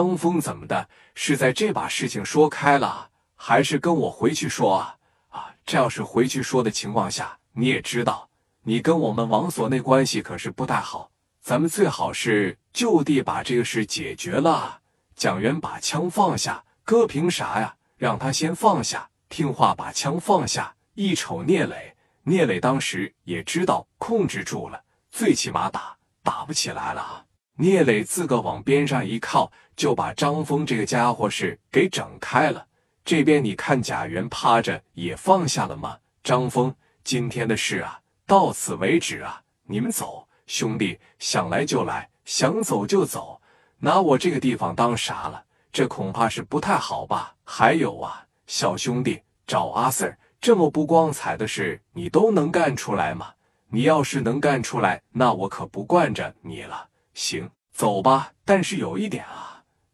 张峰怎么的？是在这把事情说开了，还是跟我回去说啊？啊，这要是回去说的情况下，你也知道，你跟我们王所那关系可是不太好。咱们最好是就地把这个事解决了。蒋元把枪放下，哥凭啥呀？让他先放下，听话把枪放下。一瞅聂磊，聂磊当时也知道控制住了，最起码打打不起来了。聂磊自个往边上一靠，就把张峰这个家伙是给整开了。这边你看贾元趴着也放下了吗？张峰，今天的事啊，到此为止啊，你们走，兄弟想来就来，想走就走，拿我这个地方当啥了？这恐怕是不太好吧？还有啊，小兄弟找阿 Sir 这么不光彩的事，你都能干出来吗？你要是能干出来，那我可不惯着你了。行，走吧。但是有一点啊，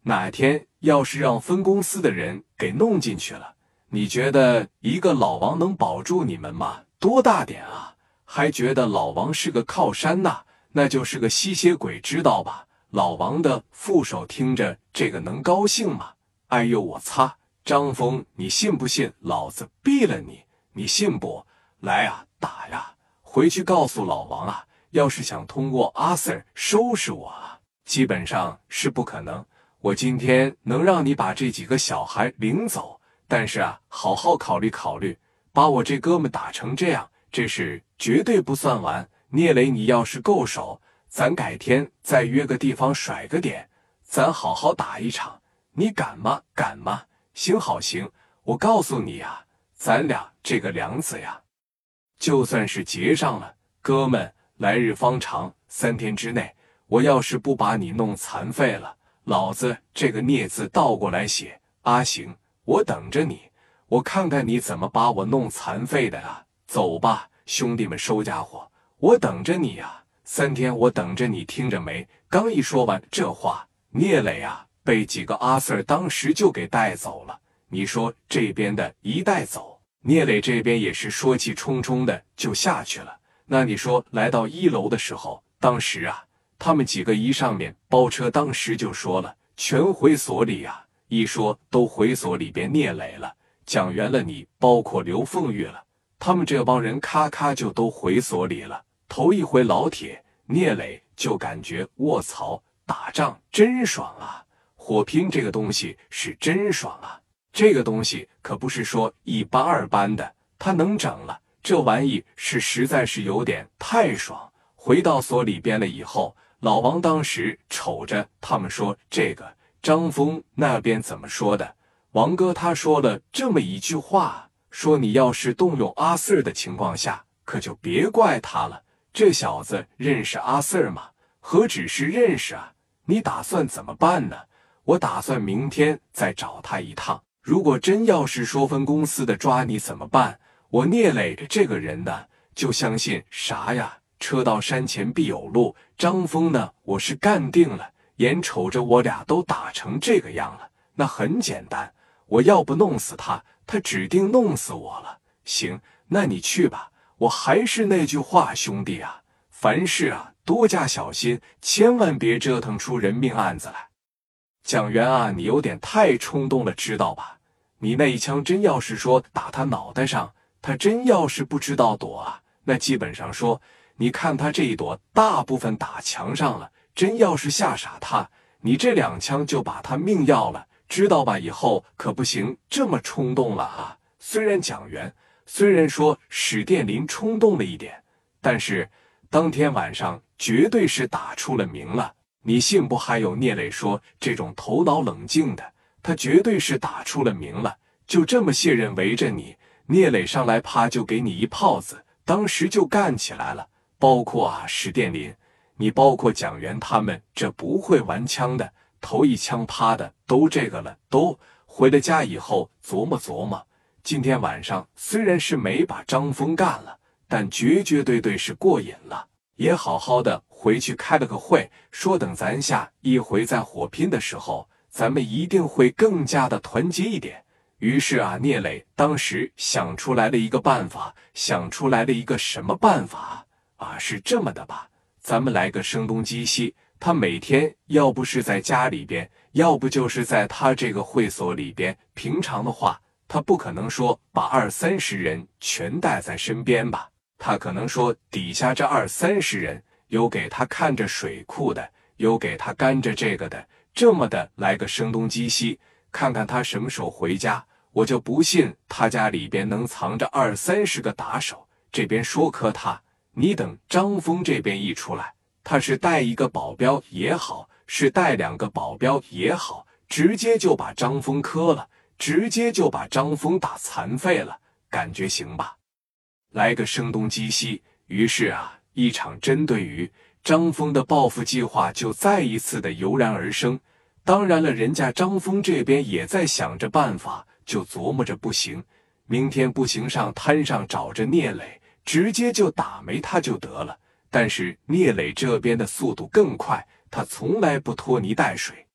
哪天要是让分公司的人给弄进去了，你觉得一个老王能保住你们吗？多大点啊？还觉得老王是个靠山呐？那就是个吸血鬼，知道吧？老王的副手听着这个能高兴吗？哎呦，我擦！张峰，你信不信老子毙了你？你信不？来啊，打呀！回去告诉老王啊！要是想通过阿 Sir 收拾我啊，基本上是不可能。我今天能让你把这几个小孩领走，但是啊，好好考虑考虑，把我这哥们打成这样，这事绝对不算完。聂磊，你要是够手，咱改天再约个地方甩个点，咱好好打一场。你敢吗？敢吗？行好行，我告诉你呀，咱俩这个梁子呀，就算是结上了，哥们。来日方长，三天之内，我要是不把你弄残废了，老子这个孽字倒过来写。阿行，我等着你，我看看你怎么把我弄残废的啊！走吧，兄弟们，收家伙，我等着你呀！三天，我等着你，听着没？刚一说完这话，聂磊啊，被几个阿 Sir 当时就给带走了。你说这边的一带走，聂磊这边也是说气冲冲的就下去了。那你说来到一楼的时候，当时啊，他们几个一上面包车，当时就说了，全回所里啊。一说都回所里边，聂磊了，蒋元了，你包括刘凤玉了，他们这帮人咔咔就都回所里了。头一回老铁聂磊就感觉卧槽，打仗真爽啊！火拼这个东西是真爽啊！这个东西可不是说一般二般的，他能整了。这玩意是实在是有点太爽。回到所里边了以后，老王当时瞅着他们说：“这个张峰那边怎么说的？”王哥他说了这么一句话：“说你要是动用阿四的情况下，可就别怪他了。这小子认识阿四吗？何止是认识啊！你打算怎么办呢？我打算明天再找他一趟。如果真要是说分公司的抓你怎么办？”我聂磊这个人呢，就相信啥呀？车到山前必有路。张峰呢，我是干定了。眼瞅着我俩都打成这个样了，那很简单，我要不弄死他，他指定弄死我了。行，那你去吧。我还是那句话，兄弟啊，凡事啊多加小心，千万别折腾出人命案子来。蒋元啊，你有点太冲动了，知道吧？你那一枪真要是说打他脑袋上。他真要是不知道躲啊，那基本上说，你看他这一躲，大部分打墙上了。真要是吓傻他，你这两枪就把他命要了，知道吧？以后可不行这么冲动了啊！虽然蒋元虽然说史殿林冲动了一点，但是当天晚上绝对是打出了名了。你信不？还有聂磊说这种头脑冷静的，他绝对是打出了名了。就这么些人围着你。聂磊上来，啪就给你一炮子，当时就干起来了。包括啊史殿林，你包括蒋元他们，这不会玩枪的，头一枪趴的都这个了。都回了家以后琢磨琢磨，今天晚上虽然是没把张峰干了，但绝绝对对是过瘾了。也好好的回去开了个会，说等咱下一回再火拼的时候，咱们一定会更加的团结一点。于是啊，聂磊当时想出来了一个办法，想出来了一个什么办法啊？是这么的吧，咱们来个声东击西。他每天要不是在家里边，要不就是在他这个会所里边，平常的话，他不可能说把二三十人全带在身边吧？他可能说底下这二三十人有给他看着水库的，有给他干着这个的，这么的来个声东击西，看看他什么时候回家。我就不信他家里边能藏着二三十个打手。这边说磕他，你等张峰这边一出来，他是带一个保镖也好。是带两个保镖也好，直接就把张峰磕了，直接就把张峰打残废了，感觉行吧？来个声东击西，于是啊，一场针对于张峰的报复计划就再一次的油然而生。当然了，人家张峰这边也在想着办法，就琢磨着不行，明天不行上滩上找着聂磊，直接就打没他就得了。但是聂磊这边的速度更快。他从来不拖泥带水。